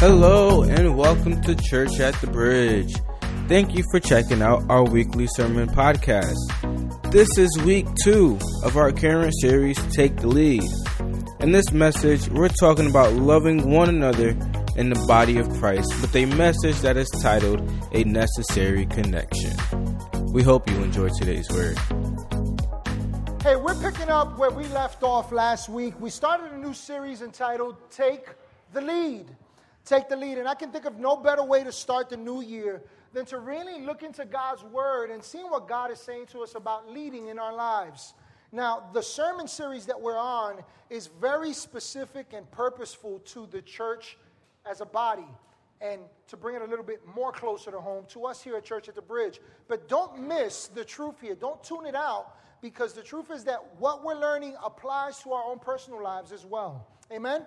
Hello and welcome to Church at the Bridge. Thank you for checking out our weekly sermon podcast. This is week two of our current series, Take the Lead. In this message, we're talking about loving one another in the body of Christ with a message that is titled A Necessary Connection. We hope you enjoy today's word. Hey, we're picking up where we left off last week. We started a new series entitled Take the Lead. Take the Lead. And I can think of no better way to start the new year than to really look into God's Word and seeing what God is saying to us about leading in our lives. Now, the sermon series that we're on is very specific and purposeful to the church as a body and to bring it a little bit more closer to home to us here at Church at the Bridge. But don't miss the truth here. Don't tune it out because the truth is that what we're learning applies to our own personal lives as well. Amen? Amen.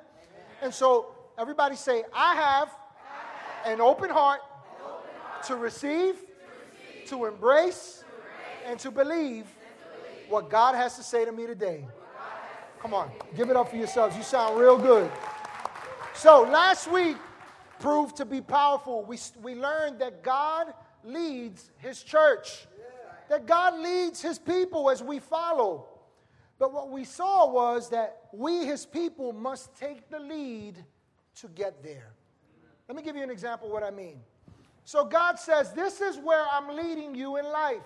And so, everybody say, I have, I have an, open heart, an open heart to, receive, to, receive, to embrace, to and, to believe, and to believe what God has to say to me today. Come on, give it up for yourselves. You sound real good. So, last week proved to be powerful. We, we learned that God leads His church, that God leads His people as we follow. But what we saw was that we, His people, must take the lead to get there. Let me give you an example of what I mean. So, God says, This is where I'm leading you in life.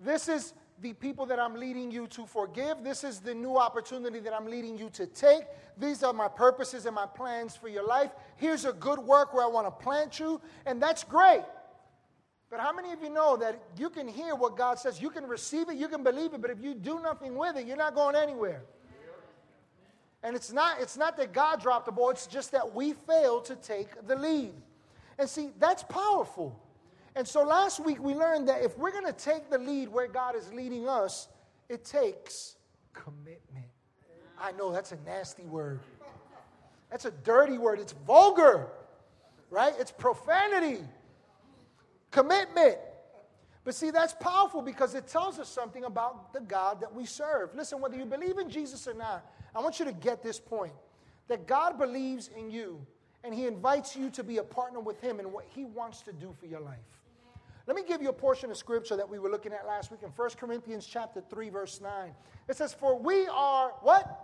This is the people that I'm leading you to forgive. This is the new opportunity that I'm leading you to take. These are my purposes and my plans for your life. Here's a good work where I want to plant you, and that's great. But how many of you know that you can hear what God says? You can receive it, you can believe it, but if you do nothing with it, you're not going anywhere. And it's not, it's not that God dropped the ball, it's just that we failed to take the lead. And see, that's powerful. And so last week we learned that if we're going to take the lead where God is leading us, it takes commitment. I know that's a nasty word. That's a dirty word. It's vulgar, right? It's profanity. Commitment. But see, that's powerful because it tells us something about the God that we serve. Listen, whether you believe in Jesus or not, I want you to get this point that God believes in you and He invites you to be a partner with Him in what He wants to do for your life. Let me give you a portion of scripture that we were looking at last week in 1 Corinthians chapter 3 verse 9. It says for we are what?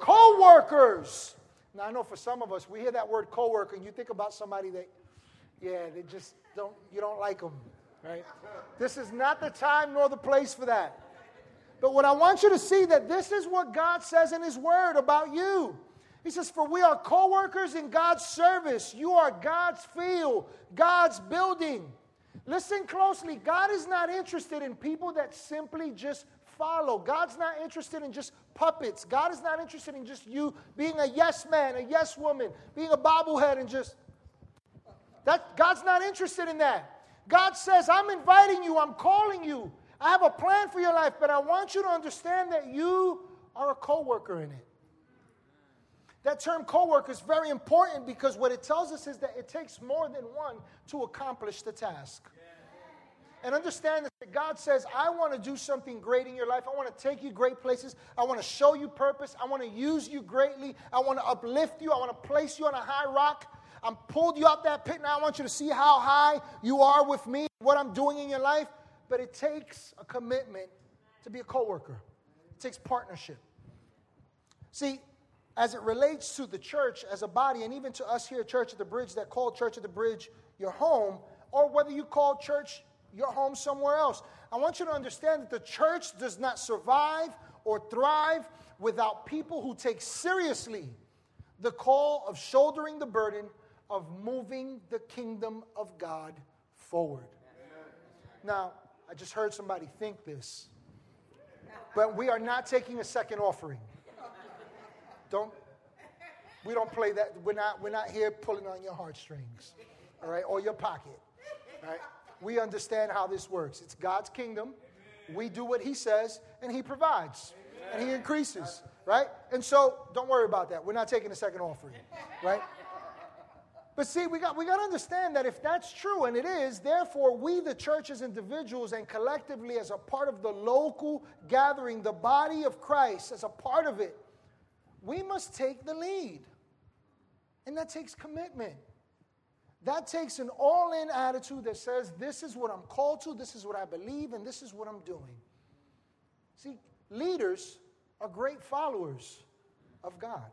Co-workers. Now I know for some of us we hear that word co-worker and you think about somebody that yeah, they just don't you don't like them, right? This is not the time nor the place for that. But what I want you to see that this is what God says in his word about you. He says, For we are co workers in God's service. You are God's field, God's building. Listen closely. God is not interested in people that simply just follow. God's not interested in just puppets. God is not interested in just you being a yes man, a yes woman, being a bobblehead and just. That, God's not interested in that. God says, I'm inviting you, I'm calling you. I have a plan for your life, but I want you to understand that you are a co worker in it. That term co worker is very important because what it tells us is that it takes more than one to accomplish the task. And understand that God says, I want to do something great in your life. I want to take you great places. I want to show you purpose. I want to use you greatly. I want to uplift you. I want to place you on a high rock. I'm pulled you out that pit. Now I want you to see how high you are with me, what I'm doing in your life. But it takes a commitment to be a coworker. It takes partnership. See, as it relates to the church as a body, and even to us here at Church at the Bridge that call Church at the Bridge your home, or whether you call church your home somewhere else. I want you to understand that the church does not survive or thrive without people who take seriously the call of shouldering the burden of moving the kingdom of God forward. Now, I just heard somebody think this, but we are not taking a second offering. Don't we don't play that. We're not we're not here pulling on your heartstrings, all right, or your pocket, right? we understand how this works. It's God's kingdom. We do what He says, and He provides, and He increases, right? And so, don't worry about that. We're not taking a second offering, right? But see, we got, we got to understand that if that's true, and it is, therefore, we, the church, as individuals and collectively as a part of the local gathering, the body of Christ, as a part of it, we must take the lead And that takes commitment. That takes an all in attitude that says, This is what I'm called to, this is what I believe, and this is what I'm doing. See, leaders are great followers of God.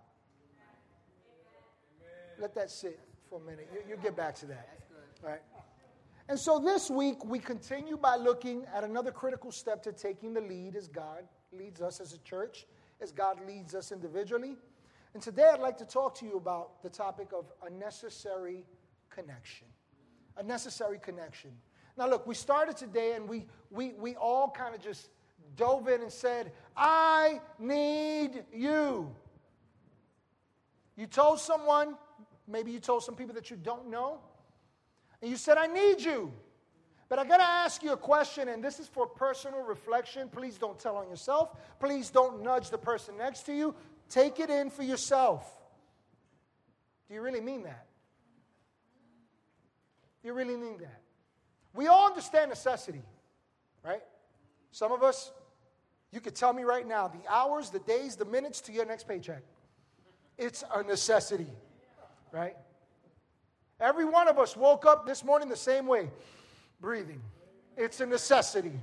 Let that sit for a minute. You, you get back to that. Right? And so this week, we continue by looking at another critical step to taking the lead as God leads us as a church, as God leads us individually. And today, I'd like to talk to you about the topic of a necessary connection. A necessary connection. Now, look, we started today and we, we, we all kind of just dove in and said, I need you. You told someone, maybe you told some people that you don't know, and you said, I need you. But I got to ask you a question, and this is for personal reflection. Please don't tell on yourself. Please don't nudge the person next to you. Take it in for yourself. Do you really mean that? Do you really mean that? We all understand necessity, right? Some of us, you could tell me right now the hours, the days, the minutes to your next paycheck. It's a necessity, right? Every one of us woke up this morning the same way, breathing. It's a necessity.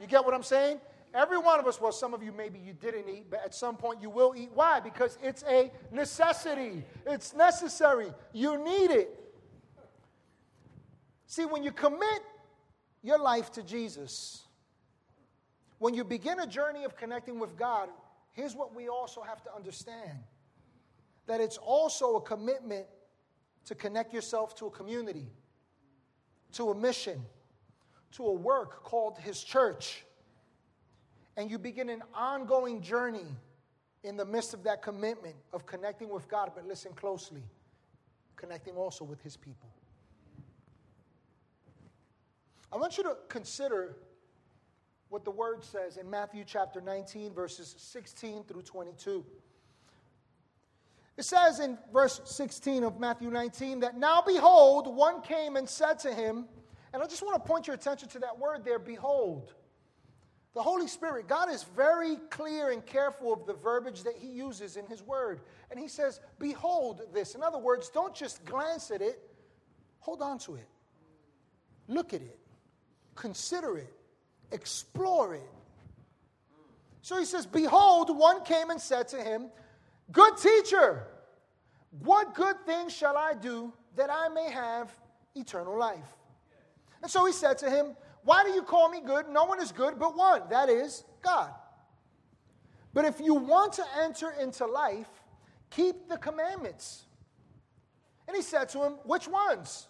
You get what I'm saying? Every one of us, well, some of you maybe you didn't eat, but at some point you will eat. Why? Because it's a necessity. It's necessary. You need it. See, when you commit your life to Jesus, when you begin a journey of connecting with God, here's what we also have to understand that it's also a commitment to connect yourself to a community, to a mission, to a work called His church. And you begin an ongoing journey in the midst of that commitment of connecting with God, but listen closely, connecting also with His people. I want you to consider what the word says in Matthew chapter 19, verses 16 through 22. It says in verse 16 of Matthew 19 that now behold, one came and said to him, and I just want to point your attention to that word there, behold. The Holy Spirit, God is very clear and careful of the verbiage that He uses in His Word. And He says, Behold this. In other words, don't just glance at it, hold on to it. Look at it. Consider it. Explore it. So He says, Behold, one came and said to Him, Good teacher, what good things shall I do that I may have eternal life? And so he said to him, Why do you call me good? No one is good but one, that is God. But if you want to enter into life, keep the commandments. And he said to him, Which ones?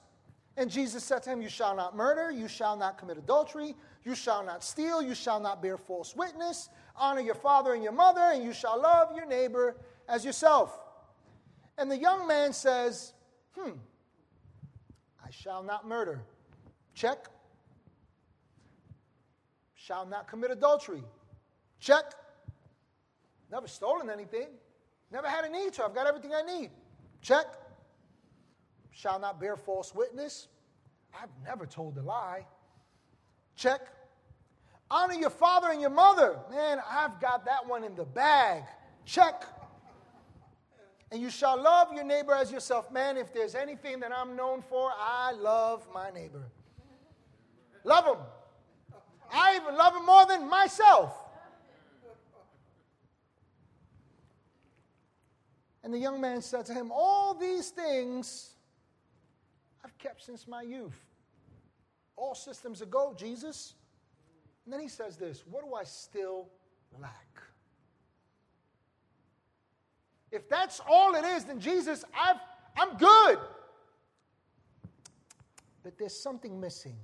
And Jesus said to him, You shall not murder, you shall not commit adultery, you shall not steal, you shall not bear false witness, honor your father and your mother, and you shall love your neighbor as yourself. And the young man says, Hmm, I shall not murder. Check. Shall not commit adultery. Check. Never stolen anything. Never had a need to. I've got everything I need. Check. Shall not bear false witness. I've never told a lie. Check. Honor your father and your mother. Man, I've got that one in the bag. Check. And you shall love your neighbor as yourself. Man, if there's anything that I'm known for, I love my neighbor. Love him. I even love him more than myself. And the young man said to him, All these things I've kept since my youth. All systems ago, Jesus. And then he says this What do I still lack? If that's all it is, then Jesus, I've, I'm good. But there's something missing.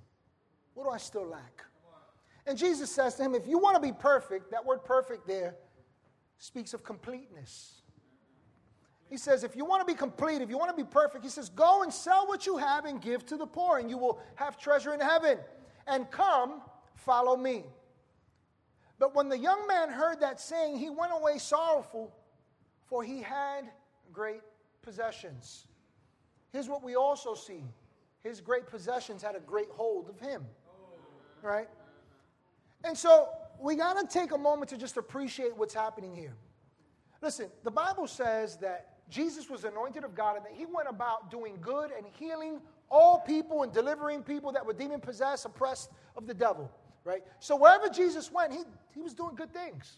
What do I still lack? And Jesus says to him, If you want to be perfect, that word perfect there speaks of completeness. He says, If you want to be complete, if you want to be perfect, he says, Go and sell what you have and give to the poor, and you will have treasure in heaven. And come, follow me. But when the young man heard that saying, he went away sorrowful for he had great possessions. Here's what we also see his great possessions had a great hold of him. Right? And so we got to take a moment to just appreciate what's happening here. Listen, the Bible says that Jesus was anointed of God and that he went about doing good and healing all people and delivering people that were demon possessed, oppressed of the devil, right? So wherever Jesus went, he, he was doing good things,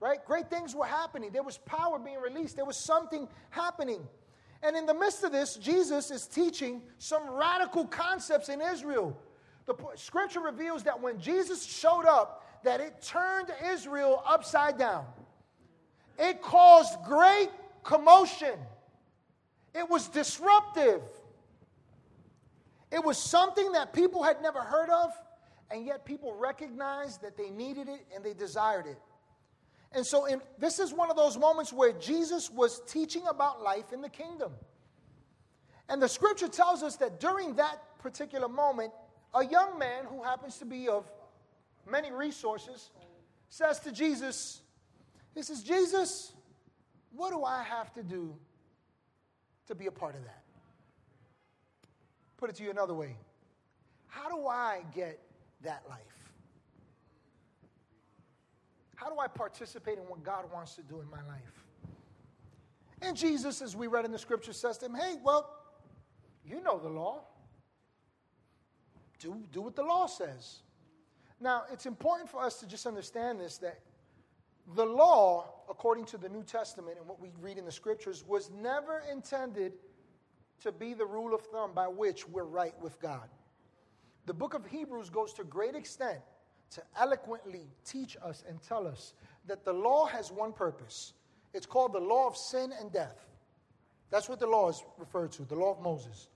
right? Great things were happening. There was power being released, there was something happening. And in the midst of this, Jesus is teaching some radical concepts in Israel. The scripture reveals that when Jesus showed up, that it turned Israel upside down. It caused great commotion. It was disruptive. It was something that people had never heard of, and yet people recognized that they needed it and they desired it. And so, in, this is one of those moments where Jesus was teaching about life in the kingdom. And the scripture tells us that during that particular moment, a young man who happens to be of many resources says to Jesus, He says, Jesus, what do I have to do to be a part of that? Put it to you another way How do I get that life? How do I participate in what God wants to do in my life? And Jesus, as we read in the scripture, says to him, Hey, well, you know the law. Do, do what the law says. Now, it's important for us to just understand this that the law, according to the New Testament and what we read in the scriptures, was never intended to be the rule of thumb by which we're right with God. The book of Hebrews goes to great extent to eloquently teach us and tell us that the law has one purpose. It's called the law of sin and death. That's what the law is referred to, the law of Moses.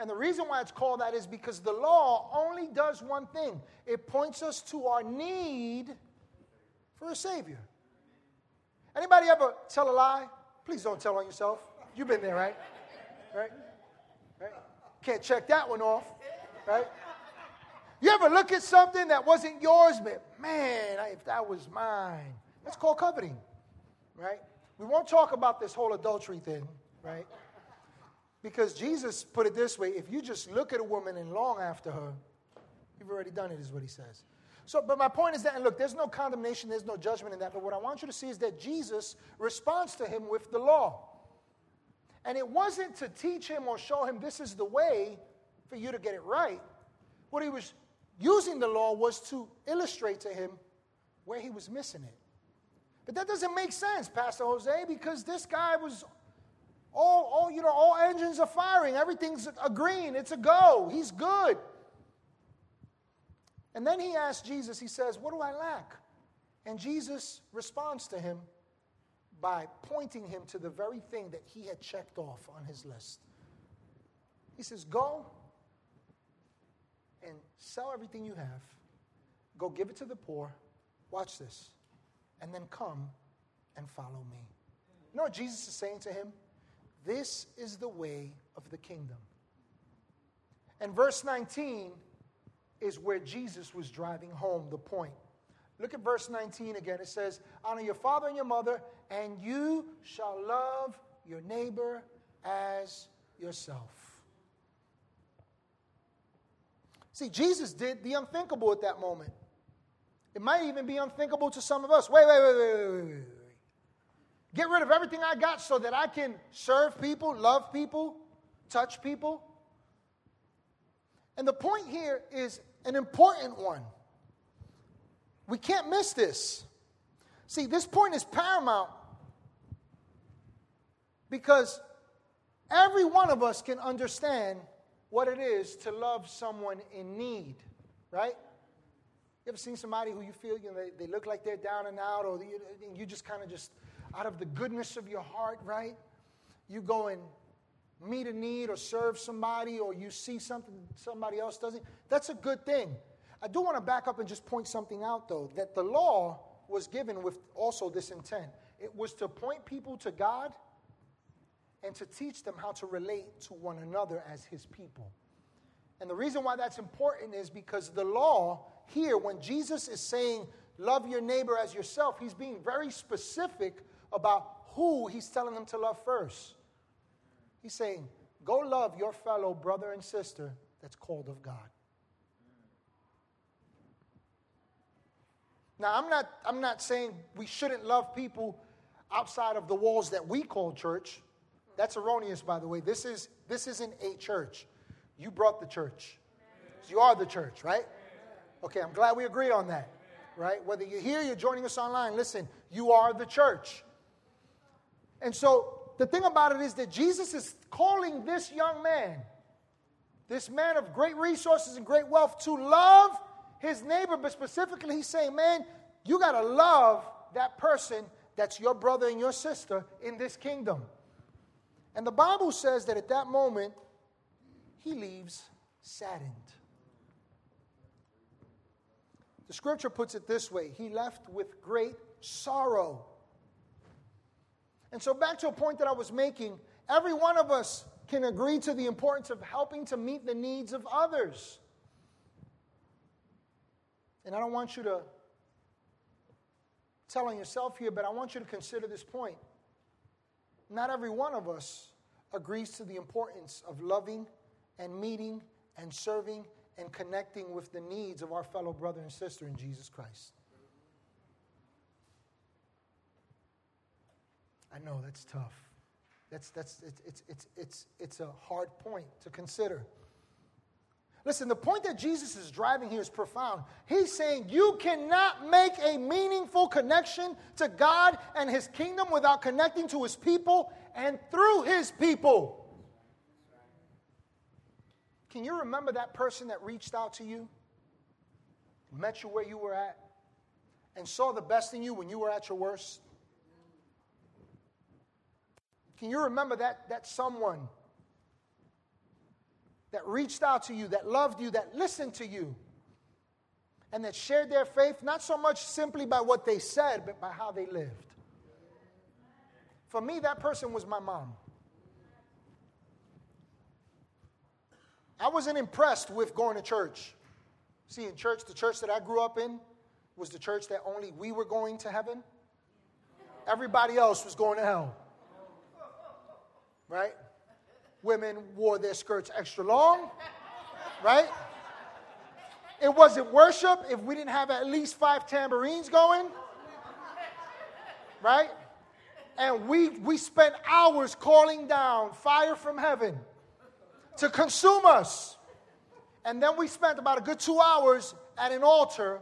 And the reason why it's called that is because the law only does one thing it points us to our need for a Savior. Anybody ever tell a lie? Please don't tell on yourself. You've been there, right? Right? Right? Can't check that one off, right? You ever look at something that wasn't yours, but man, if that was mine, that's called coveting, right? We won't talk about this whole adultery thing, right? Because Jesus put it this way if you just look at a woman and long after her, you've already done it, is what he says. So, but my point is that, and look, there's no condemnation, there's no judgment in that, but what I want you to see is that Jesus responds to him with the law. And it wasn't to teach him or show him this is the way for you to get it right. What he was using the law was to illustrate to him where he was missing it. But that doesn't make sense, Pastor Jose, because this guy was all, all you know, all engines are firing, everything's a green, it's a go, he's good. And then he asks Jesus, he says, What do I lack? And Jesus responds to him by pointing him to the very thing that he had checked off on his list. He says, Go and sell everything you have, go give it to the poor, watch this, and then come and follow me. You know what Jesus is saying to him? This is the way of the kingdom. And verse 19 is where Jesus was driving home the point. Look at verse 19 again. It says, Honor your father and your mother, and you shall love your neighbor as yourself. See, Jesus did the unthinkable at that moment. It might even be unthinkable to some of us. Wait, wait, wait, wait, wait, wait. Get rid of everything I got so that I can serve people, love people, touch people. And the point here is an important one. We can't miss this. See, this point is paramount because every one of us can understand what it is to love someone in need, right? You ever seen somebody who you feel you know, they, they look like they're down and out, or you, you just kind of just out of the goodness of your heart, right? You go and meet a need or serve somebody, or you see something somebody else doesn't. That's a good thing. I do want to back up and just point something out, though, that the law was given with also this intent. It was to point people to God and to teach them how to relate to one another as his people. And the reason why that's important is because the law here, when Jesus is saying, love your neighbor as yourself, he's being very specific about who he's telling them to love first. He's saying, go love your fellow brother and sister that's called of God. Now, I'm not, I'm not saying we shouldn't love people outside of the walls that we call church That's erroneous, by the way. This, is, this isn't a church. You brought the church. So You are the church, right? Okay, I'm glad we agree on that, right? Whether you're here, you're joining us online, listen, you are the church. And so the thing about it is that Jesus is calling this young man, this man of great resources and great wealth, to love his neighbor, but specifically, he's saying, man, you got to love that person that's your brother and your sister in this kingdom. And the Bible says that at that moment, he leaves saddened. The scripture puts it this way He left with great sorrow. And so, back to a point that I was making, every one of us can agree to the importance of helping to meet the needs of others. And I don't want you to tell on yourself here, but I want you to consider this point. Not every one of us agrees to the importance of loving and meeting and serving and connecting with the needs of our fellow brother and sister in Jesus Christ. I know that's tough. That's, that's, it's, it's, it's, it's, it's a hard point to consider. Listen, the point that Jesus is driving here is profound. He's saying you cannot make a meaningful connection to God and His kingdom without connecting to His people and through His people. Can you remember that person that reached out to you, met you where you were at, and saw the best in you when you were at your worst? Can you remember that, that someone that reached out to you, that loved you, that listened to you, and that shared their faith, not so much simply by what they said, but by how they lived. For me, that person was my mom. I wasn't impressed with going to church. See, in church, the church that I grew up in was the church that only we were going to heaven. Everybody else was going to hell. Right? Women wore their skirts extra long, right? It wasn't worship if we didn't have at least five tambourines going, right? And we, we spent hours calling down fire from heaven to consume us. And then we spent about a good two hours at an altar,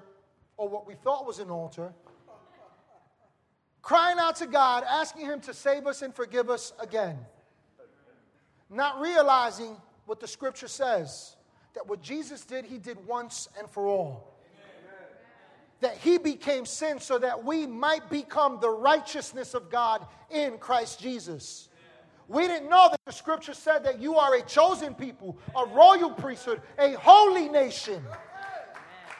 or what we thought was an altar, crying out to God, asking Him to save us and forgive us again not realizing what the scripture says that what Jesus did, he did once and for all. That he became sin so that we might become the righteousness of God in Christ Jesus. We didn't know that the scripture said that you are a chosen people, a royal priesthood, a holy nation,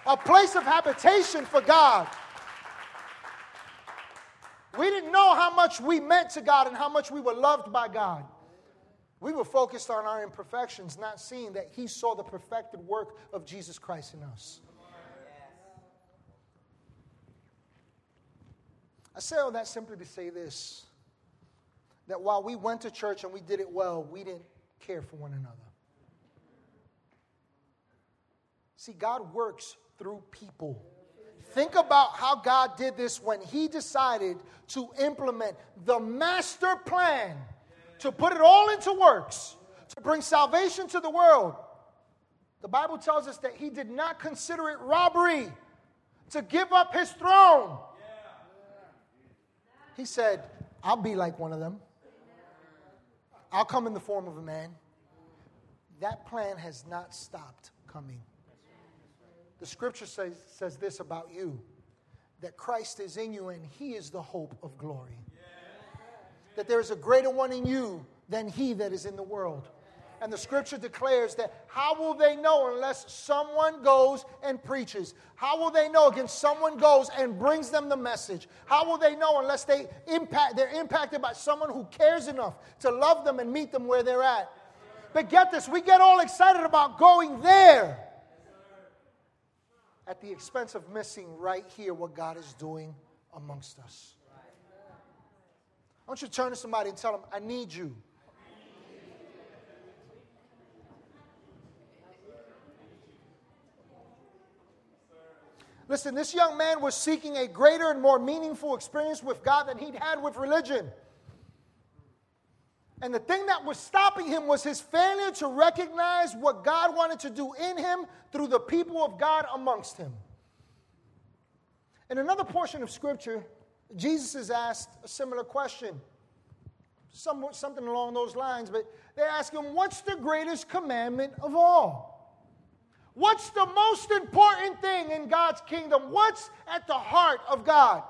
a place of habitation for God. We didn't know how much we meant to God and how much we were loved by God. We were focused on our imperfections, not seeing that He saw the perfected work of Jesus Christ in us. I say all that simply to say this that while we went to church and we did it well, we didn't care for one another. See, God works through people. Think about how God did this when He decided to implement the master plan to put it all into works, to bring salvation to the world. The Bible tells us that he did not consider it robbery to give up his throne. He said, I'll be like one of them. I'll come in the form of a man. That plan has not stopped coming. The scripture says, says this about you that Christ is in you and he is the hope of glory that there is a greater one in you than he that is in the world. And the scripture declares that how will they know unless someone goes and preaches? How will they know against someone goes and brings them the message? How will they know unless they impact they're impacted by someone who cares enough to love them and meet them where they're at? But get this, we get all excited about going there at the expense of missing right here what God is doing amongst us. I want you to turn to somebody and tell them, I need you. Listen, this young man was seeking a greater and more meaningful experience with God than he'd had with religion. And the thing that was stopping him was his failure to recognize what God wanted to do in him through the people of God amongst him. In another portion of scripture, Jesus is asked a similar question, somewhat, something along those lines, but they ask him, What's the greatest commandment of all? What's the most important thing in God's kingdom? What's at the heart of God?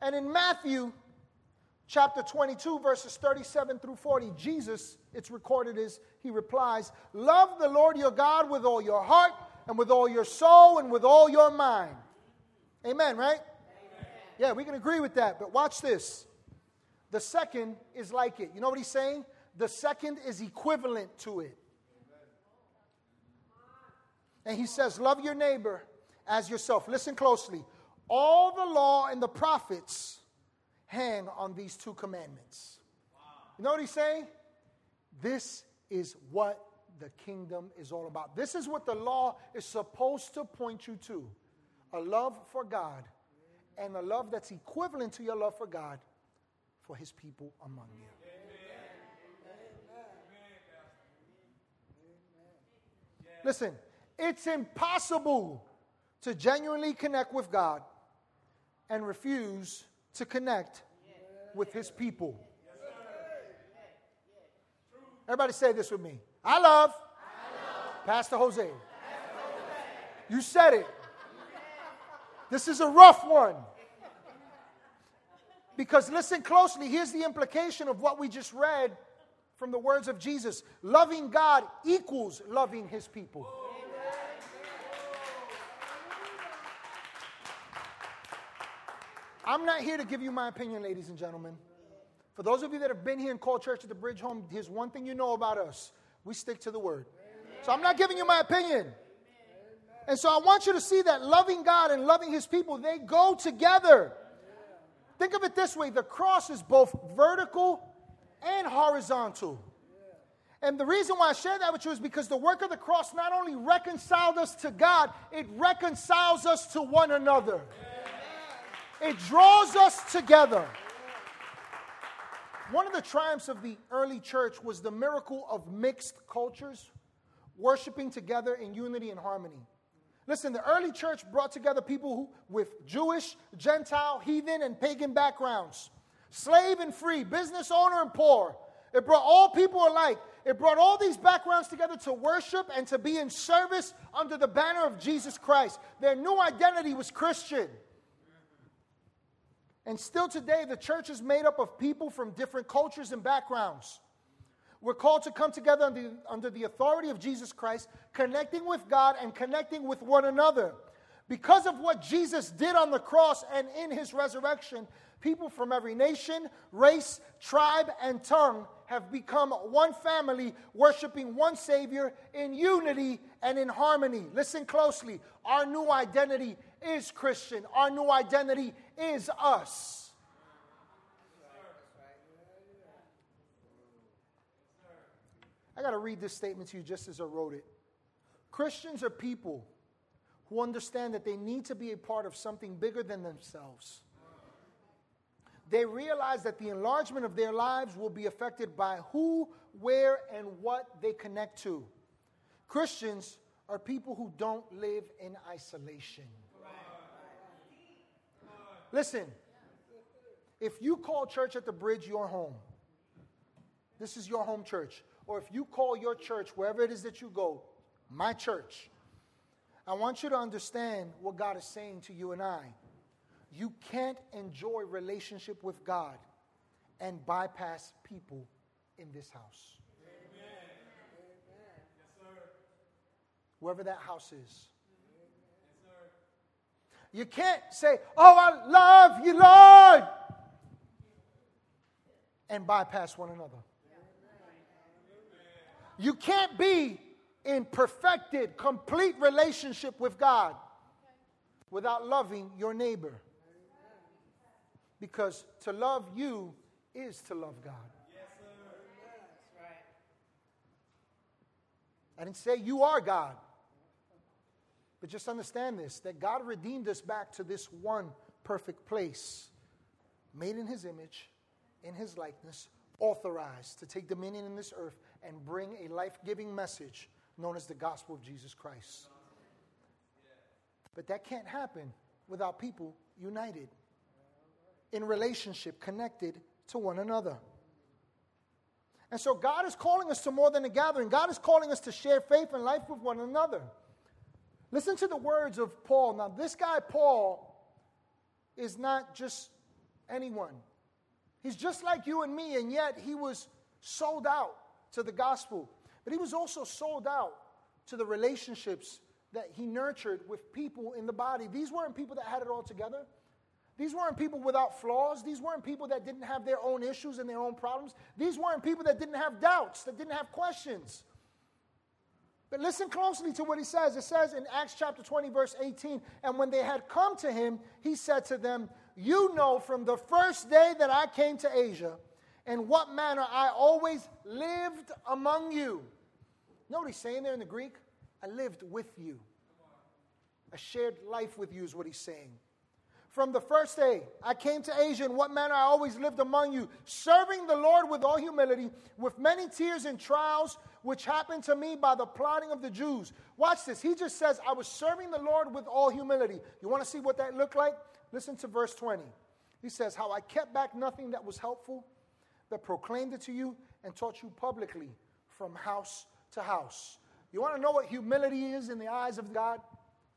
And in Matthew chapter 22, verses 37 through 40, Jesus, it's recorded as he replies, Love the Lord your God with all your heart and with all your soul and with all your mind. Amen, right? Yeah, we can agree with that. But watch this. The second is like it. You know what he's saying? The second is equivalent to it. And he says, Love your neighbor as yourself. Listen closely. All the law and the prophets hang on these two commandments. You know what he's saying? This is what the kingdom is all about. This is what the law is supposed to point you to a love for God and a love that's equivalent to your love for God for his people among you. Listen, it's impossible to genuinely connect with God and refuse to connect with his people. Everybody say this with me. I love, I love. Pastor, Jose. Pastor Jose. You said it. This is a rough one. Because listen closely, here's the implication of what we just read from the words of Jesus loving God equals loving his people. I'm not here to give you my opinion, ladies and gentlemen. For those of you that have been here and called church at the Bridge Home, here's one thing you know about us we stick to the word. So I'm not giving you my opinion. And so I want you to see that loving God and loving his people, they go together. Think of it this way the cross is both vertical and horizontal. And the reason why I share that with you is because the work of the cross not only reconciled us to God, it reconciles us to one another. It draws us together. One of the triumphs of the early church was the miracle of mixed cultures worshiping together in unity and harmony. Listen, the early church brought together people who, with Jewish, Gentile, heathen, and pagan backgrounds, slave and free, business owner and poor. It brought all people alike. It brought all these backgrounds together to worship and to be in service under the banner of Jesus Christ. Their new identity was Christian. And still today, the church is made up of people from different cultures and backgrounds. We're called to come together under, under the authority of Jesus Christ, connecting with God and connecting with one another. Because of what Jesus did on the cross and in his resurrection, people from every nation, race, tribe, and tongue have become one family, worshiping one Savior in unity and in harmony. Listen closely. Our new identity is Christian, our new identity is us. I got to read this statement to you just as I wrote it. Christians are people who understand that they need to be a part of something bigger than themselves. They realize that the enlargement of their lives will be affected by who, where, and what they connect to. Christians are people who don't live in isolation. Listen, if you call church at the bridge your home, this is your home church, or if you call your church, wherever it is that you go, my church, I want you to understand what God is saying to you and I. You can't enjoy relationship with God and bypass people in this house. Yes, Wherever that house is. You can't say, Oh, I love you, Lord, and bypass one another. You can't be in perfected, complete relationship with God without loving your neighbor. Because to love you is to love God. I didn't say you are God. But just understand this that God redeemed us back to this one perfect place, made in His image, in His likeness, authorized to take dominion in this earth and bring a life giving message known as the gospel of Jesus Christ. But that can't happen without people united, in relationship, connected to one another. And so God is calling us to more than a gathering. God is calling us to share faith and life with one another. Listen to the words of Paul. Now, this guy, Paul, is not just anyone. He's just like you and me, and yet he was sold out to the gospel. But he was also sold out to the relationships that he nurtured with people in the body. These weren't people that had it all together. These weren't people without flaws. These weren't people that didn't have their own issues and their own problems. These weren't people that didn't have doubts, that didn't have questions. But listen closely to what he says. It says in Acts chapter 20, verse 18, and when they had come to him, he said to them, You know from the first day that I came to Asia, in what manner I always lived among you. He's saying there in the Greek? I lived with you. I shared life with you, is what he's saying. From the first day I came to Asia, in what manner I always lived among you, serving the Lord with all humility, with many tears and trials which happened to me by the plotting of the Jews. Watch this. He just says, I was serving the Lord with all humility. You want to see what that looked like? Listen to verse 20. He says, How I kept back nothing that was helpful, that proclaimed it to you and taught you publicly from house to house. You want to know what humility is in the eyes of God?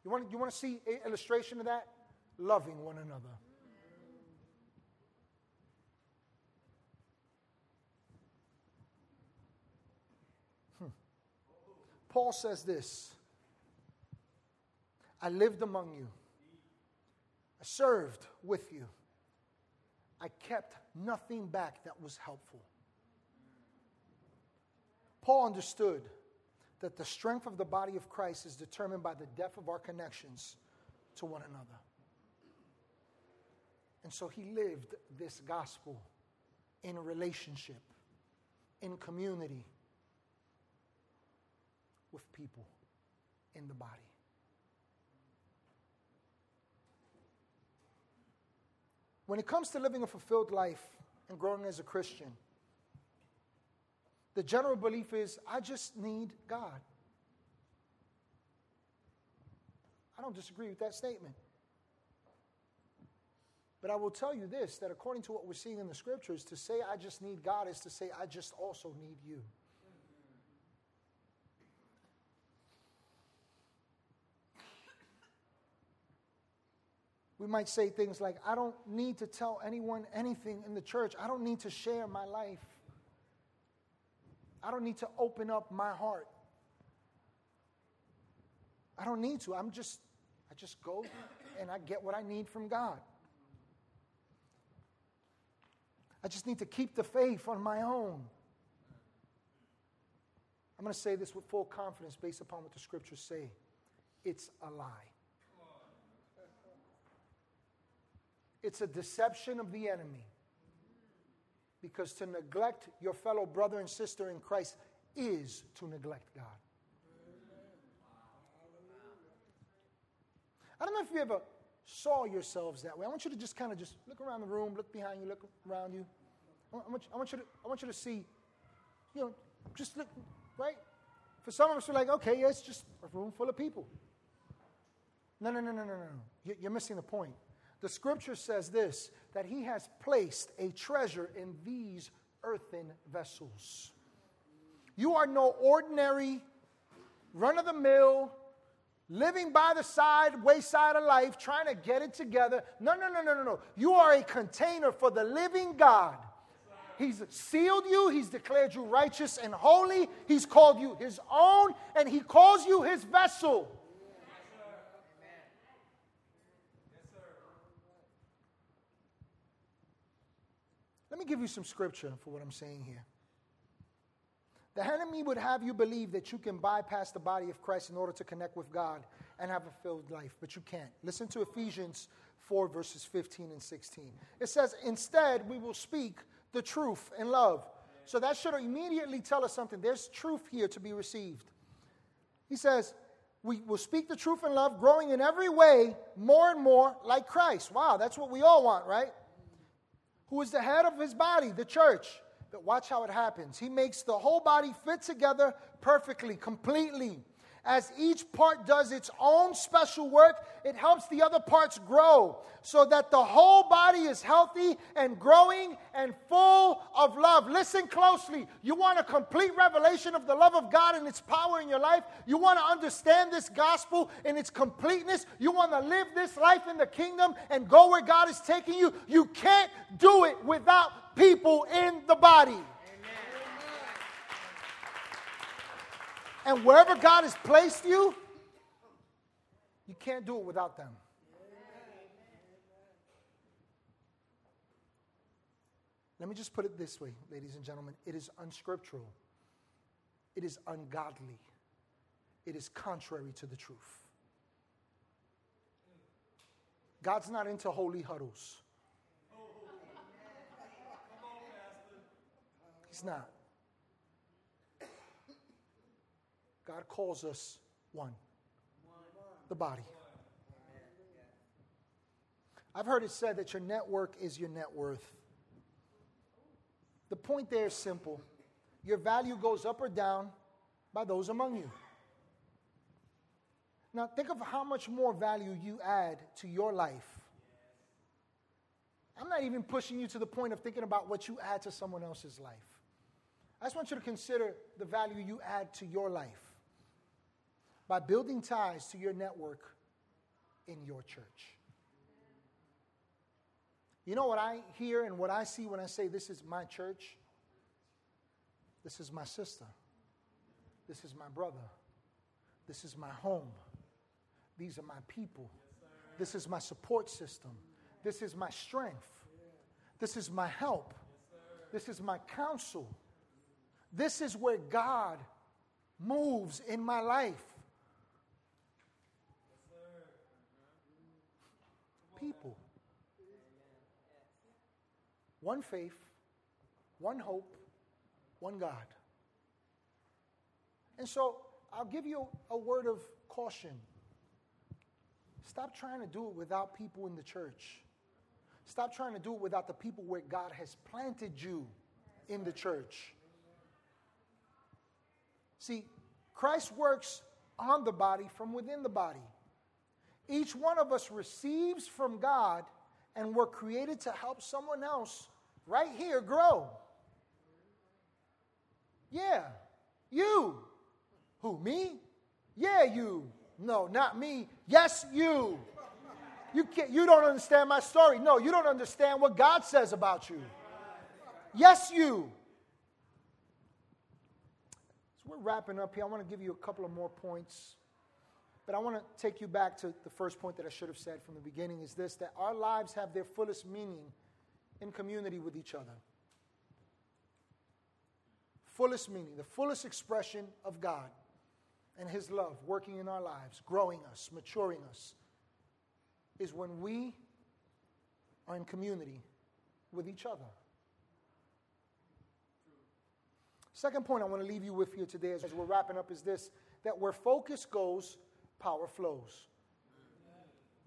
You want, you want to see an illustration of that? Loving one another. Hmm. Paul says this I lived among you, I served with you, I kept nothing back that was helpful. Paul understood that the strength of the body of Christ is determined by the depth of our connections to one another. And so he lived this gospel in relationship, in community, with people in the body. When it comes to living a fulfilled life and growing as a Christian, the general belief is I just need God. I don't disagree with that statement. But I will tell you this that according to what we're seeing in the scriptures, to say I just need God is to say I just also need you. We might say things like, I don't need to tell anyone anything in the church. I don't need to share my life. I don't need to open up my heart. I don't need to. I'm just, I just go and I get what I need from God. I just need to keep the faith on my own. I'm going to say this with full confidence based upon what the scriptures say. It's a lie. It's a deception of the enemy. Because to neglect your fellow brother and sister in Christ is to neglect God. I don't know if you ever saw yourselves that way. I want you to just kind of just look around the room, look behind you, look around you. I want, I want, you, to, I want you to see, you know, just look, right? For some of us, we're like, okay, yeah, it's just a room full of people. No, no, no, no, no, no. You're missing the point. The scripture says this that he has placed a treasure in these earthen vessels. You are no ordinary, run of the mill, living by the side, wayside of life, trying to get it together. No, no, no, no, no, no. You are a container for the living God. He's sealed you, He's declared you righteous and holy, He's called you His own, and He calls you His vessel. Let me give you some scripture for what I'm saying here. The enemy would have you believe that you can bypass the body of Christ in order to connect with God and have a filled life, but you can't. Listen to Ephesians 4, verses 15 and 16. It says, Instead, we will speak the truth in love. So that should immediately tell us something. There's truth here to be received. He says, We will speak the truth in love, growing in every way more and more like Christ. Wow, that's what we all want, right? who is the head of his body, the church. But watch how it happens. He makes the whole body fit together perfectly, completely. As each part does its own special work, it helps the other parts grow so that the whole body is healthy and growing and full of love. Listen closely. You want a complete revelation of the love of God and its power in your life? You want to understand this gospel in its completeness? You want to live this life in the kingdom and go where God is taking you? You can't do it without people in body. And wherever God has placed you, you can't do it without them. Let me just put it this way, ladies and gentlemen. It is unscriptural. It is ungodly. It is contrary to the truth. God's not into holy huddles. He's not. God calls us one the body. I've heard it said that your network is your net worth. The point there is simple your value goes up or down by those among you. Now, think of how much more value you add to your life. I'm not even pushing you to the point of thinking about what you add to someone else's life. I just want you to consider the value you add to your life by building ties to your network in your church. You know what I hear and what I see when I say this is my church? This is my sister. This is my brother. This is my home. These are my people. This is my support system. This is my strength. This is my help. This is my counsel. This is where God moves in my life. people. One faith, one hope, one God. And so I'll give you a word of caution. Stop trying to do it without people in the church. Stop trying to do it without the people where God has planted you in the church. See, Christ works on the body from within the body. Each one of us receives from God, and we're created to help someone else right here grow. Yeah, you. Who, me? Yeah, you. No, not me. Yes, you. You, can't, you don't understand my story. No, you don't understand what God says about you. Yes, you. We're wrapping up here. I want to give you a couple of more points. But I want to take you back to the first point that I should have said from the beginning is this that our lives have their fullest meaning in community with each other. Fullest meaning, the fullest expression of God and His love working in our lives, growing us, maturing us, is when we are in community with each other. Second point I want to leave you with here today as we're wrapping up is this that where focus goes, power flows.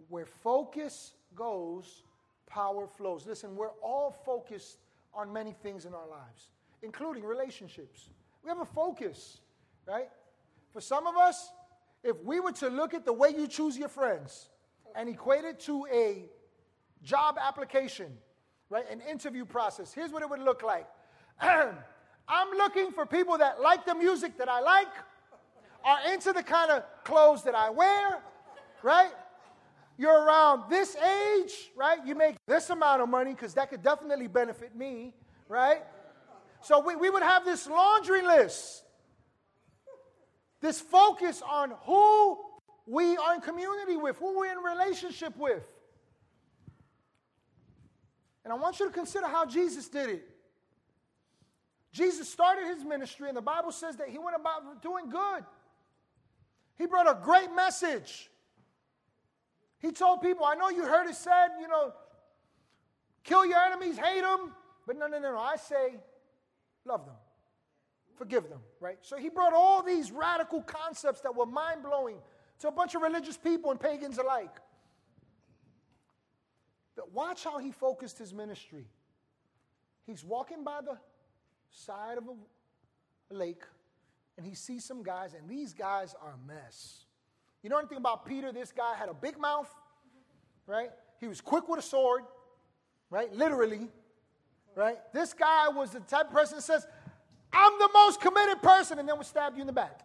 Where focus goes, power flows. Listen, we're all focused on many things in our lives, including relationships. We have a focus, right? For some of us, if we were to look at the way you choose your friends and equate it to a job application, right, an interview process, here's what it would look like. I'm looking for people that like the music that I like are into the kind of clothes that I wear, right? You're around this age, right? You make this amount of money because that could definitely benefit me, right? So we, we would have this laundry list, this focus on who we are in community with, who we're in relationship with. And I want you to consider how Jesus did it. Jesus started his ministry, and the Bible says that he went about doing good. He brought a great message. He told people, I know you heard it said, you know, kill your enemies, hate them. But no, no, no, no. I say, love them, forgive them, right? So he brought all these radical concepts that were mind blowing to a bunch of religious people and pagans alike. But watch how he focused his ministry. He's walking by the side of a lake and he sees some guys, and these guys are a mess. You know anything about Peter? This guy had a big mouth, right? He was quick with a sword, right? Literally, right? This guy was the type of person that says, I'm the most committed person, and then would stab you in the back.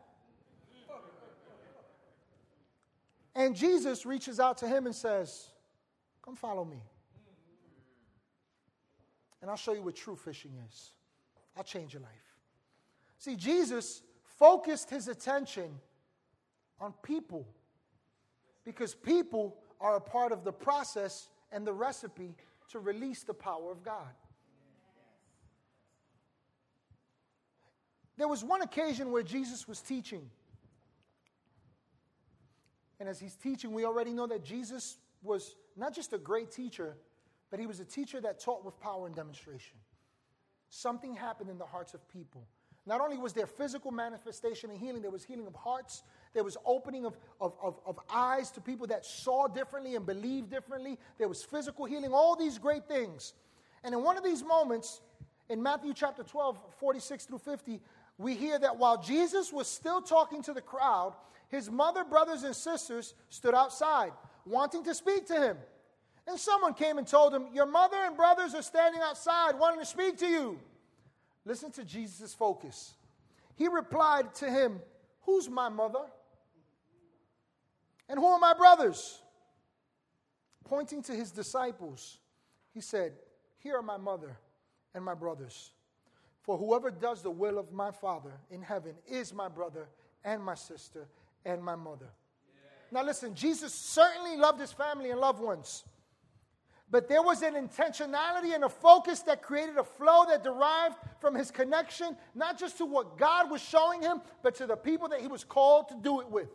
And Jesus reaches out to him and says, Come follow me. And I'll show you what true fishing is. I'll change your life. See, Jesus focused his attention on people because people are a part of the process and the recipe to release the power of God. There was one occasion where Jesus was teaching. And as he's teaching, we already know that Jesus was not just a great teacher, but he was a teacher that taught with power and demonstration. Something happened in the hearts of people. Not only was there physical manifestation and healing, there was healing of hearts, there was opening of, of, of, of, eyes to people that saw differently and believed differently, there was physical healing, all these great things. And in one of these moments, in Matthew chapter 12, 46 through 50, we hear that while Jesus was still talking to the crowd, his mother, brothers, and sisters stood outside, wanting to speak to him. And someone came and told him, Your mother and brothers are standing outside wanting to speak to you. Listen to Jesus' focus. He replied to him, Who's my mother? And who are my brothers? Pointing to his disciples, he said, Here are my mother and my brothers. For whoever does the will of my Father in heaven is my brother and my sister and my mother. Yeah. Now, listen, Jesus certainly loved his family and loved ones. But there was an intentionality and a focus that created a flow that derived from his connection, not just to what God was showing him, but to the people that he was called to do it with.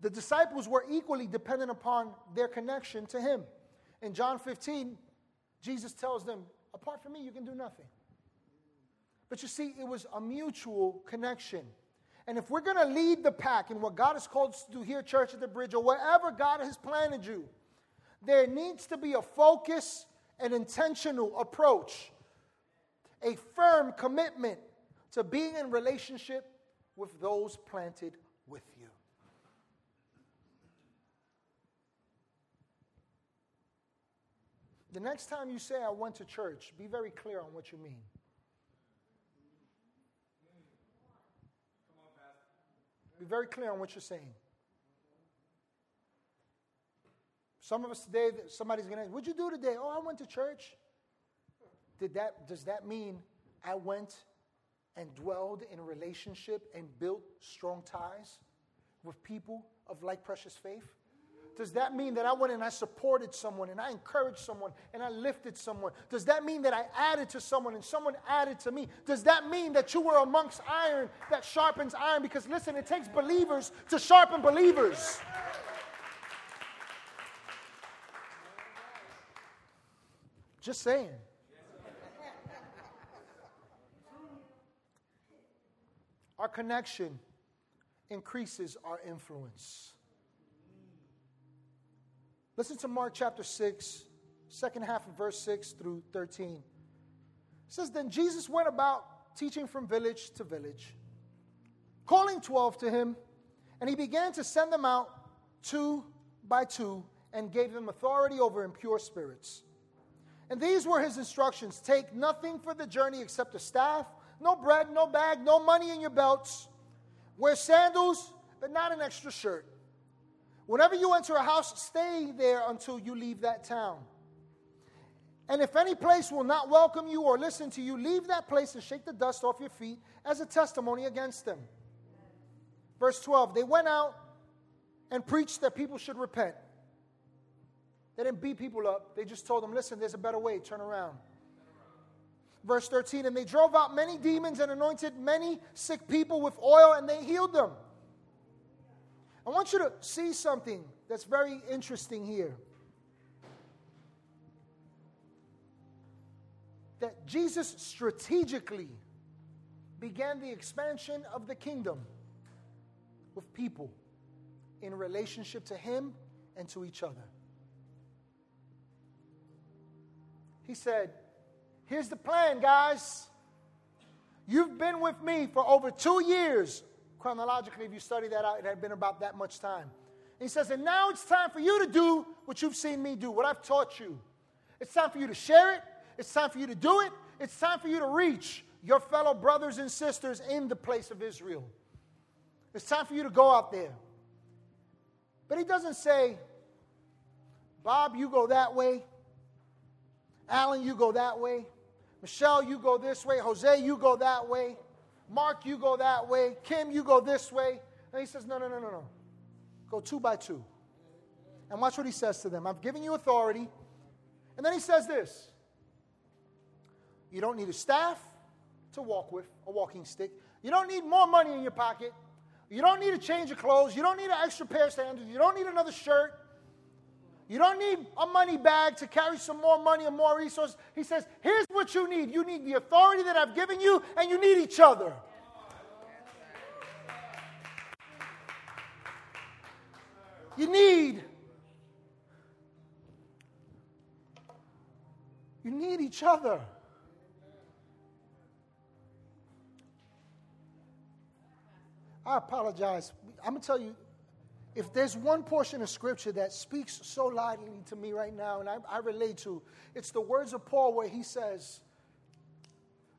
The disciples were equally dependent upon their connection to him. In John 15, Jesus tells them, Apart from me, you can do nothing. But you see, it was a mutual connection. And if we're going to lead the pack in what God has called us to do here, Church at the Bridge, or wherever God has planted you, there needs to be a focus and intentional approach, a firm commitment to being in relationship with those planted with you. The next time you say, I went to church, be very clear on what you mean. Be very clear on what you're saying. Some of us today, somebody's going to ask, What'd you do today? Oh, I went to church. Did that, does that mean I went and dwelled in a relationship and built strong ties with people of like precious faith? Does that mean that I went and I supported someone and I encouraged someone and I lifted someone? Does that mean that I added to someone and someone added to me? Does that mean that you were amongst iron that sharpens iron? Because listen, it takes believers to sharpen believers. Just saying. Our connection increases our influence. Listen to Mark chapter 6, second half of verse 6 through 13. It says, Then Jesus went about teaching from village to village, calling 12 to him, and he began to send them out two by two and gave them authority over impure spirits. And these were his instructions Take nothing for the journey except a staff, no bread, no bag, no money in your belts. Wear sandals, but not an extra shirt. Whenever you enter a house, stay there until you leave that town. And if any place will not welcome you or listen to you, leave that place and shake the dust off your feet as a testimony against them. Verse 12 They went out and preached that people should repent. They didn't beat people up, they just told them, listen, there's a better way, turn around. Verse 13 And they drove out many demons and anointed many sick people with oil, and they healed them. I want you to see something that's very interesting here. That Jesus strategically began the expansion of the kingdom with people in relationship to Him and to each other. He said, Here's the plan, guys. You've been with me for over two years. Chronologically, if you study that out, it had been about that much time. he says, and now it's time for you to do what you've seen me do, what I've taught you. It's time for you to share it. It's time for you to do it. It's time for you to reach your fellow brothers and sisters in the place of Israel. It's time for you to go out there. But he doesn't say, Bob, you go that way. Alan, you go that way. Michelle, you go this way. Jose, you go that way. Mark, you go that way. Kim, you go this way. And he says, No, no, no, no, no. Go two by two. And watch what he says to them. I'm giving you authority. And then he says this You don't need a staff to walk with, a walking stick. You don't need more money in your pocket. You don't need a change of clothes. You don't need an extra pair of sandals. You don't need another shirt. You don't need a money bag to carry some more money and more resources. He says, here's what you need you need the authority that I've given you, and you need each other. You need. You need each other. I apologize. I'm going to tell you, if there's one portion of scripture that speaks so loudly to me right now, and I, I, relate to, it's the words of Paul where he says,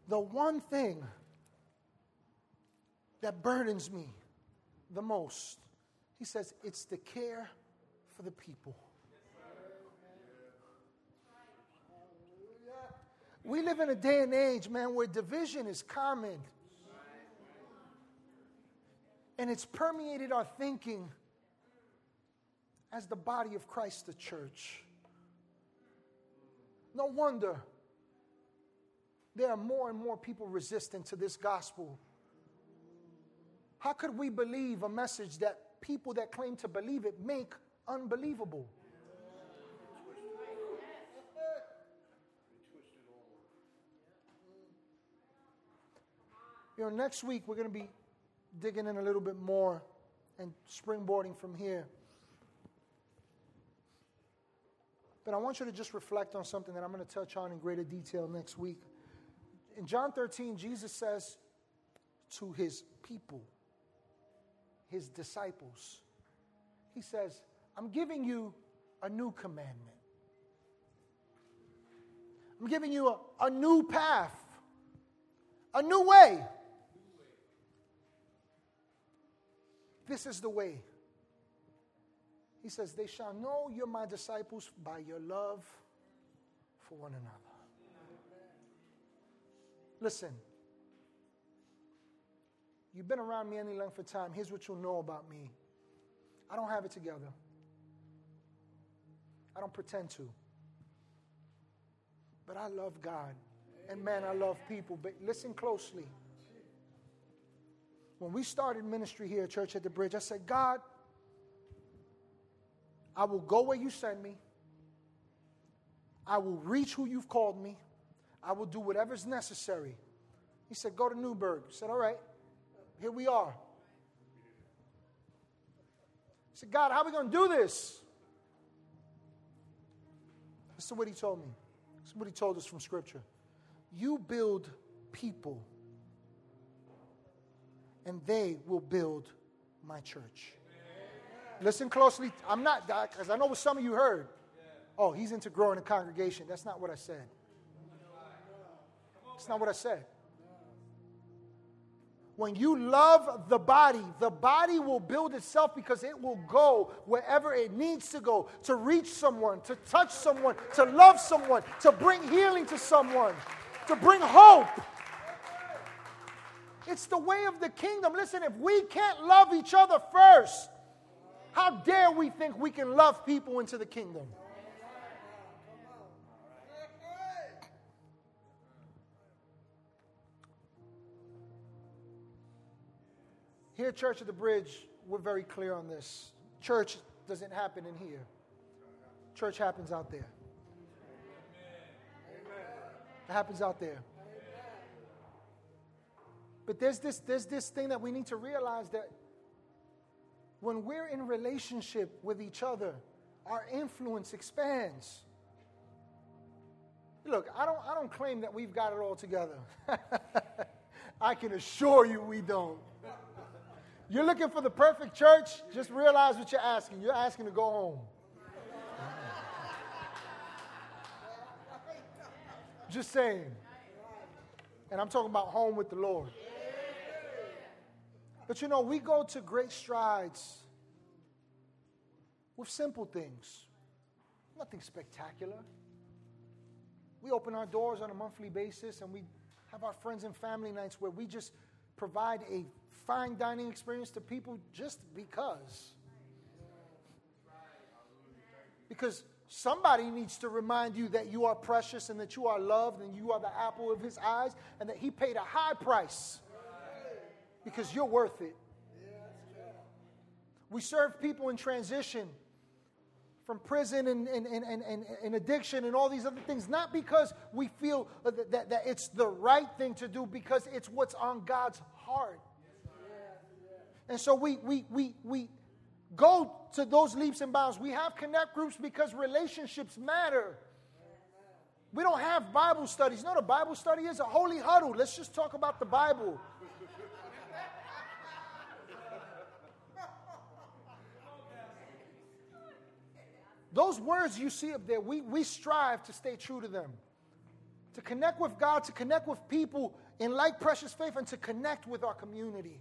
The one thing that burdens me the most, he says, it's the care for the people. We live in a day and age, man, where division is common. And it's permeated our thinking as the body of Christ, the church. No wonder there are more and more people resistant to this gospel. How could we believe a message that people that claim to believe it make unbelievable? You know, next week we're going to be digging in a little bit more and springboarding from here. But I want you to just reflect on something that I'm going to touch on in greater detail next week. In John 13, Jesus says to his people, his disciples, He says, I'm giving you a new commandment. I'm giving you a, a new path, a new way. This is the way. He says, They shall know you're my disciples by your love for one another. Listen, you've been around me any length of time. Here's what you'll know about me I don't have it together, I don't pretend to. But I love God. And man, I love people. But listen closely. When we started ministry here at Church at the Bridge, I said, God, I will go where you send me. I will reach who you've called me. I will do whatever's necessary. He said, Go to Newburgh. I said, All right, here we are. I said, God, how are we going to do this? This is what he told me. This is what he told us from Scripture. You build people and they will build my church. Listen closely. I'm not, because I know what some of you heard. Oh, he's into growing a congregation. That's not what I said. That's not what I said. When you love the body, the body will build itself because it will go wherever it needs to go to reach someone, to touch someone, to love someone, to bring healing to someone, to bring hope. It's the way of the kingdom. Listen, if we can't love each other first, how dare we think we can love people into the kingdom? Here, Church of the Bridge, we're very clear on this. Church doesn't happen in here, church happens out there. It happens out there. But there's this, there's this thing that we need to realize that when we're in relationship with each other, our influence expands. Look, I don't, I don't claim that we've got it all together. I can assure you we don't. You're looking for the perfect church, just realize what you're asking. You're asking to go home. Just saying. And I'm talking about home with the Lord. But you know, we go to great strides with simple things, nothing spectacular. We open our doors on a monthly basis and we have our friends and family nights where we just provide a fine dining experience to people just because. Because somebody needs to remind you that you are precious and that you are loved and you are the apple of his eyes and that he paid a high price because you're worth it. We serve people in transition from prison and, and, and, and, and, addiction and all these other things, not because we feel that, that, that it's the right thing to do, because it's what's on God's heart. And so we, we, we, we go to those leaps and bounds. We have connect groups because relationships matter. We don't have Bible studies. You know what a Bible study is? A holy huddle. Let's just talk about the Bible. Those words you see up there, we, we strive to stay true to them. To connect with God, to connect with people in like precious faith, and to connect with our community.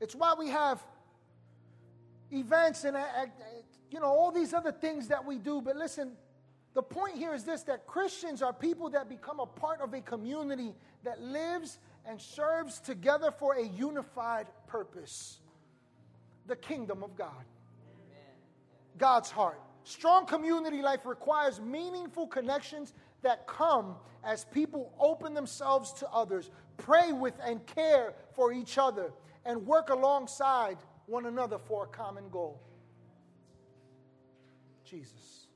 It's why we have events and, uh, uh, you know, all these other things that we do. But listen, the point here is this that Christians are people that become a part of a community that lives and serves together for a unified purpose the kingdom of God. God's heart. Strong community life requires meaningful connections that come as people open themselves to others, pray with and care for each other, and work alongside one another for a common goal. Jesus.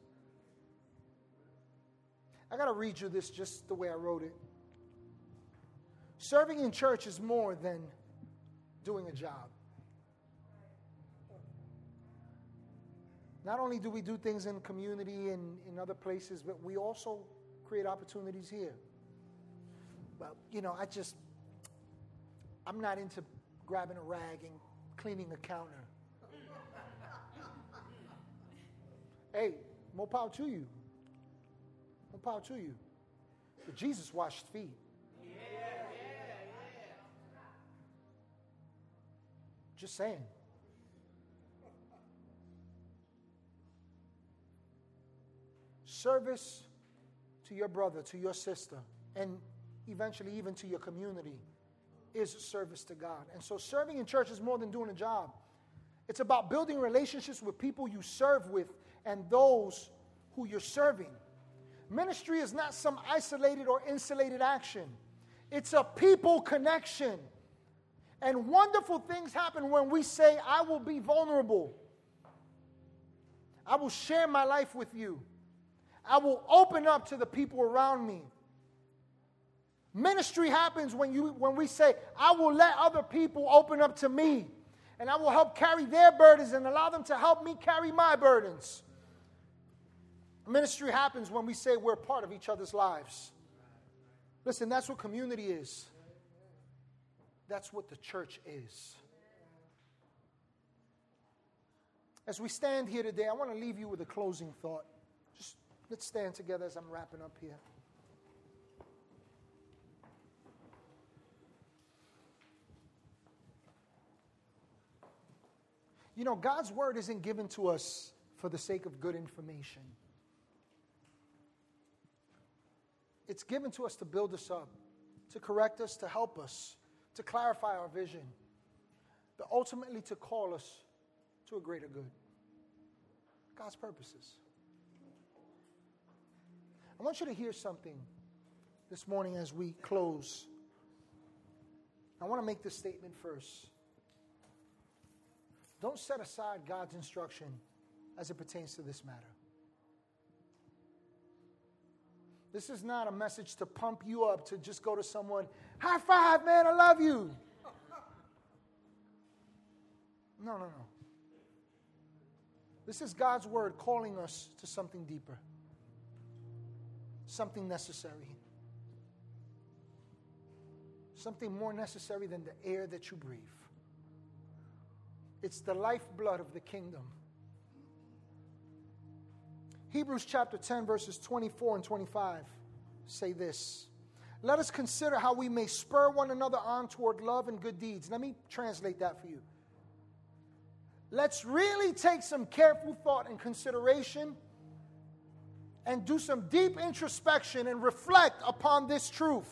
I got to read you this just the way I wrote it. Serving in church is more than doing a job. Not only do we do things in community and in other places, but we also create opportunities here. But, you know, I just, I'm not into grabbing a rag and cleaning a counter. hey, more power to you. More power to you. But Jesus washed feet. Just saying. Service to your brother, to your sister, and eventually even to your community is service to God. And so serving in church is more than doing a job. It's about building relationships with people you serve with and those who you're serving. Ministry is not some isolated or insulated action. It's a people connection. And wonderful things happen when we say, I will be vulnerable. I will share my life with you. I will open up to the people around me. Ministry happens when, you, when we say, I will let other people open up to me, and I will help carry their burdens and allow them to help me carry my burdens. Ministry happens when we say we're part of each other's lives. Listen, that's what community is. That's what the church is. As we stand here today, I want to leave you with a closing thought. Let's stand together as I'm wrapping up here. You know, God's word isn't given to us for the sake of good information. It's given to us to build us up, to correct us, to help us, to clarify our vision, but ultimately to call us to a greater good. God's purposes. I want you to hear something this morning as we close. I want to make this statement first. Don't set aside God's instruction as it pertains to this matter. This is not a message to pump you up to just go to someone, high five, man, I love you. No, no, no. This is God's word calling us to something deeper something necessary. Something more necessary than the air that you breathe. It's the lifeblood of the kingdom. Hebrews chapter 10, verses 24 and 25 say this Let us consider how we may spur one another on toward love and good deeds. Let me translate that for you. Let's really take some careful thought and consideration and do some deep introspection and reflect upon this truth.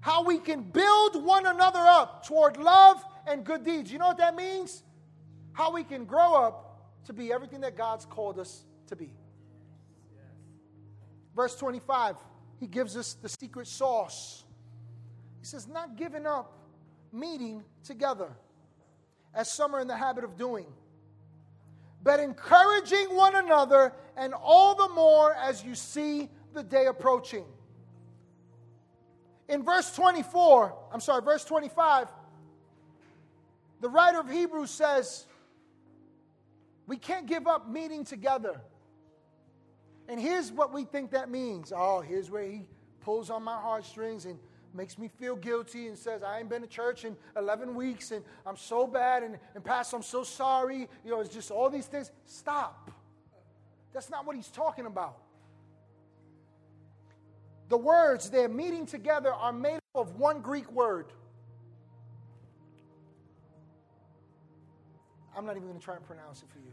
How we can build one another up toward love and good deeds. You know what that means? How we can grow up to be everything that God's called us to be. Verse 25, he gives us the secret sauce. He says, Not giving up meeting together, as some are in the habit of doing, but encouraging one another, and all the more as you see the day approaching. In verse 24, I'm sorry, verse 25, the writer of Hebrews says, We can't give up meeting together. And here's what we think that means. Oh, here's where he pulls on my heartstrings and makes me feel guilty and says, I ain't been to church in 11 weeks and I'm so bad and, and Pastor, I'm so sorry. You know, it's just all these things. Stop. That's not what he's talking about. The words they're meeting together are made up of one Greek word. I'm not even going to try and pronounce it for you.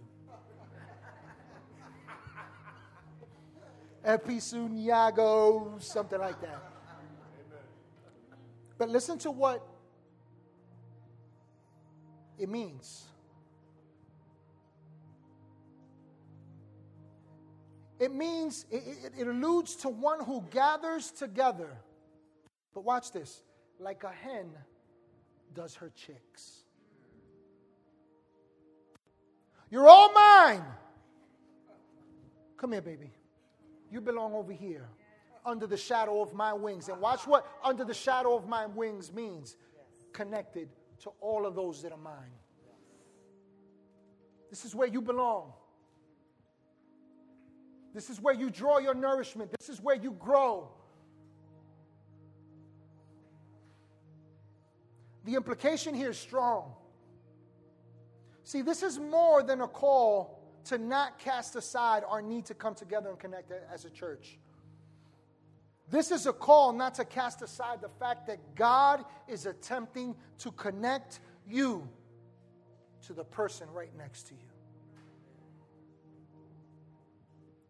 Episuniago, something like that. But listen to what it means. It means, it, it, it, alludes to one who gathers together. But watch this like a hen does her chicks. You're all mine. Come here, baby. You belong over here under the shadow of my wings. And watch what under the shadow of my wings means connected to all of those that are mine. This is where you belong. This is where you draw your nourishment. This is where you grow. The implication here is strong. See, this is more than a call to not cast aside our need to come together and connect as a church. This is a call not to cast aside the fact that God is attempting to connect you to the person right next to you.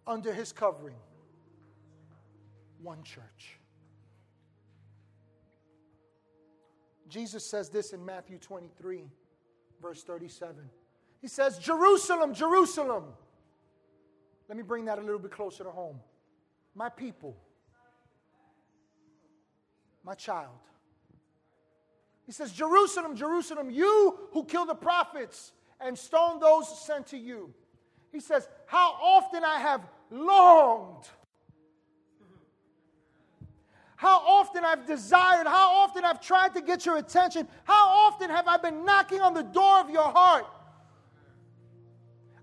Under his covering, one church. Jesus says this in Matthew 23, verse 37. He says, Jerusalem, Jerusalem. Let me bring that a little bit closer to home. My people, my child. He says, Jerusalem, Jerusalem, you who kill the prophets and stone those sent to you. He says, How often I have longed. How often I've desired, how often I've tried to get your attention, how often have I been knocking on the door of your heart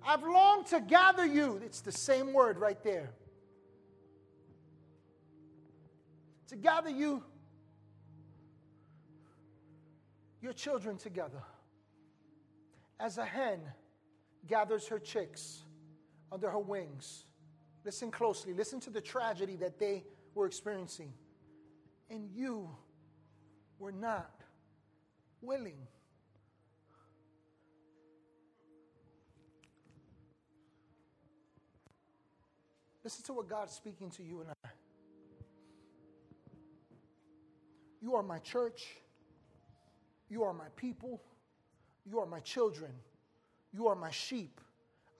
I've longed to gather you. It's the same word right there. To gather you, your children together. As a hen gathers her chicks under her wings. Listen closely. Listen to the tragedy that they were experiencing. And you were not willing Listen to what God's speaking to you and I. You are my church. You are my people. You are my children. You are my sheep.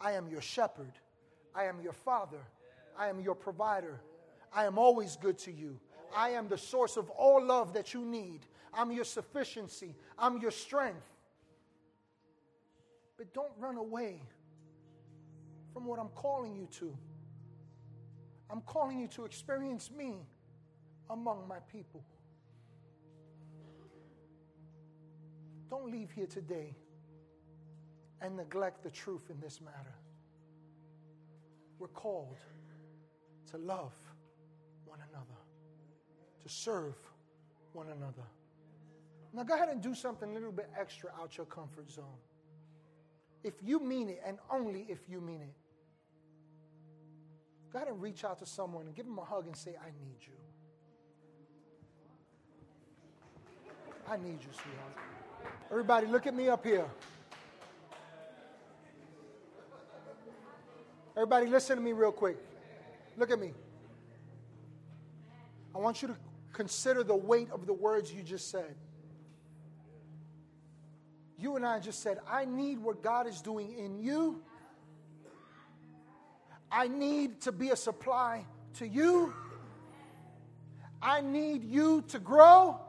I am your shepherd. I am your father. I am your provider. I am always good to you. I am the source of all love that you need. I'm your sufficiency. I'm your strength. But don't run away from what I'm calling you to. I'm calling you to experience me among my people. Don't leave here today and neglect the truth in this matter. We're called to love one another, to serve one another. Now, go ahead and do something a little bit extra out your comfort zone. If you mean it, and only if you mean it, go ahead and reach out to someone and give them a hug and say, I need you. I need you, sweetheart. Everybody, look at me up here. Everybody, listen to me real quick. Look at me. I want you to consider the weight of the words you just said. You and I just said, I need what God is doing in you. I need to be a supply to you. I need you to grow.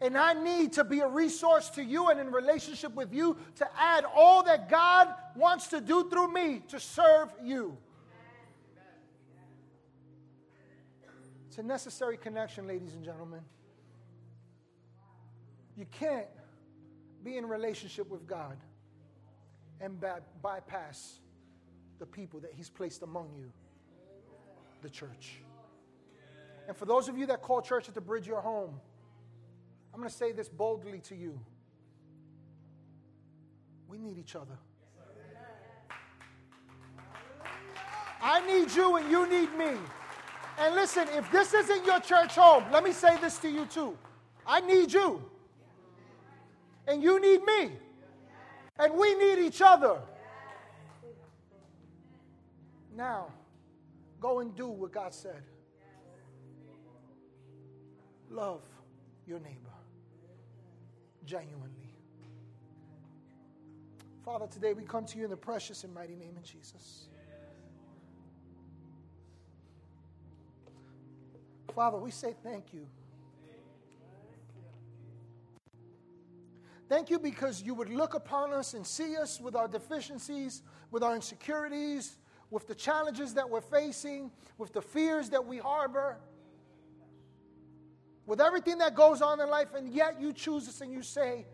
And I need to be a resource to you and in relationship with you to add all that God wants to do through me to serve you. It's a necessary connection, ladies and gentlemen. You can't be in relationship with God and by- bypass the people that He's placed among you, the church. And for those of you that call church at the bridge your home, I'm going to say this boldly to you. We need each other. I need you and you need me. And listen, if this isn't your church home, let me say this to you too. I need you. And you need me. And we need each other. Now, go and do what God said. Love your neighbor genuinely. Father, today we come to you in the precious and mighty name of Jesus. Father, we say thank you. Thank you because you would look upon us and see us with our deficiencies, with our insecurities, with the challenges that we're facing, with the fears that we harbor, with everything that goes on in life, and yet you choose us and you say,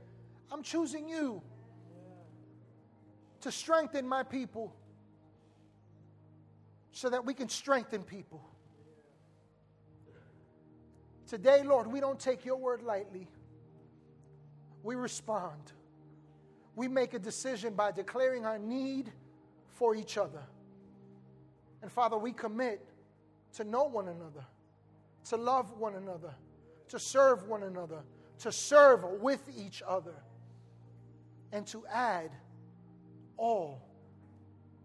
I'm choosing you to strengthen my people so that we can strengthen people. Today, Lord, we don't take your word lightly. We respond. We make a decision by declaring our need for each other. And Father, we commit to know one another, to love one another, to serve one another, to serve with each other, and to add all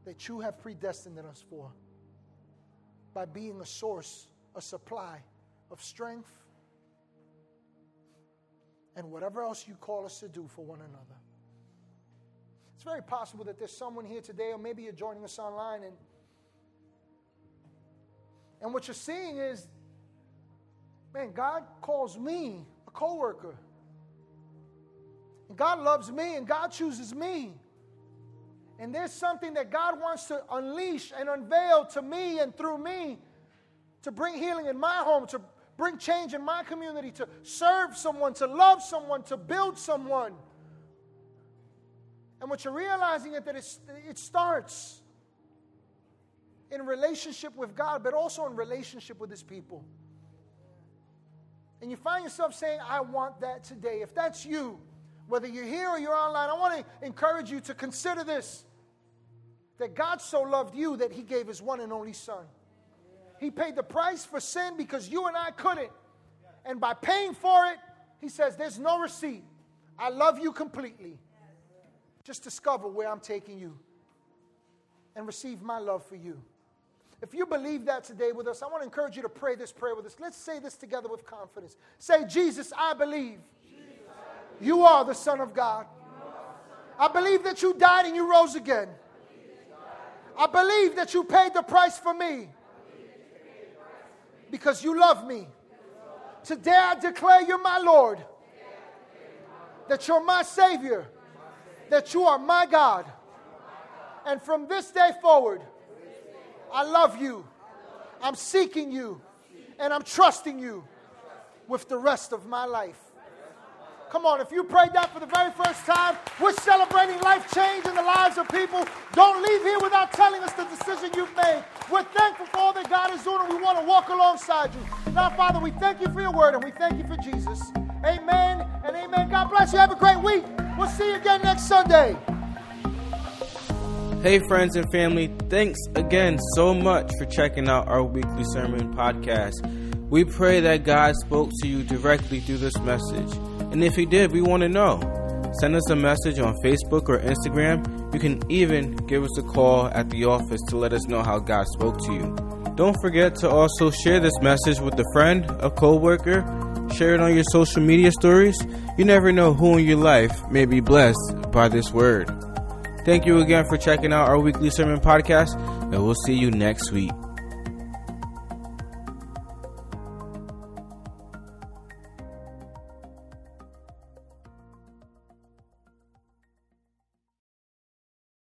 that you have predestined us for by being a source, a supply of strength, and whatever else you call us to do for one another. It's very possible that there's someone here today, or maybe you're joining us online, and, and what you're seeing is, man, God calls me a coworker. And God loves me, and God chooses me. And there's something that God wants to unleash and unveil to me and through me to bring healing in my home, to bring change in my community, to serve someone, to love someone, to build someone. And what you're realizing is that it starts in relationship with God, but also in relationship with His people. And you find yourself saying, I want that today. If that's you, whether you're here or you're online, I want to encourage you to consider this that God so loved you that He gave His one and only Son. He paid the price for sin because you and I couldn't. And by paying for it, He says, There's no receipt. I love you completely. Just discover where I'm taking you and receive my love for you. If you believe that today with us, I want to encourage you to pray this prayer with us. Let's say this together with confidence. Say, Jesus, I believe, you are the Son of God. I believe that you died and you rose again. I believe that you paid the price for me because you love me. Today I declare you're my Lord, that you're my Savior, that you are my God. And from this day forward, I love you. I'm seeking you. And I'm trusting you with the rest of my life. Come on, if you prayed that for the very first time, we're celebrating life change in the lives of people. Don't leave here without telling us the decision you've made. We're thankful for all that God is doing, and we want to walk alongside you. Now, Father, we thank you for your word, and we thank you for Jesus. Amen and amen. God bless you. Have a great week. We'll see you again next Sunday. Hey, friends and family, thanks again so much for checking out our weekly sermon podcast. We pray that God spoke to you directly through this message. And if He did, we want to know. Send us a message on Facebook or Instagram. You can even give us a call at the office to let us know how God spoke to you. Don't forget to also share this message with a friend, a co worker. Share it on your social media stories. You never know who in your life may be blessed by this word. Thank you again for checking out our weekly sermon podcast, and we'll see you next week.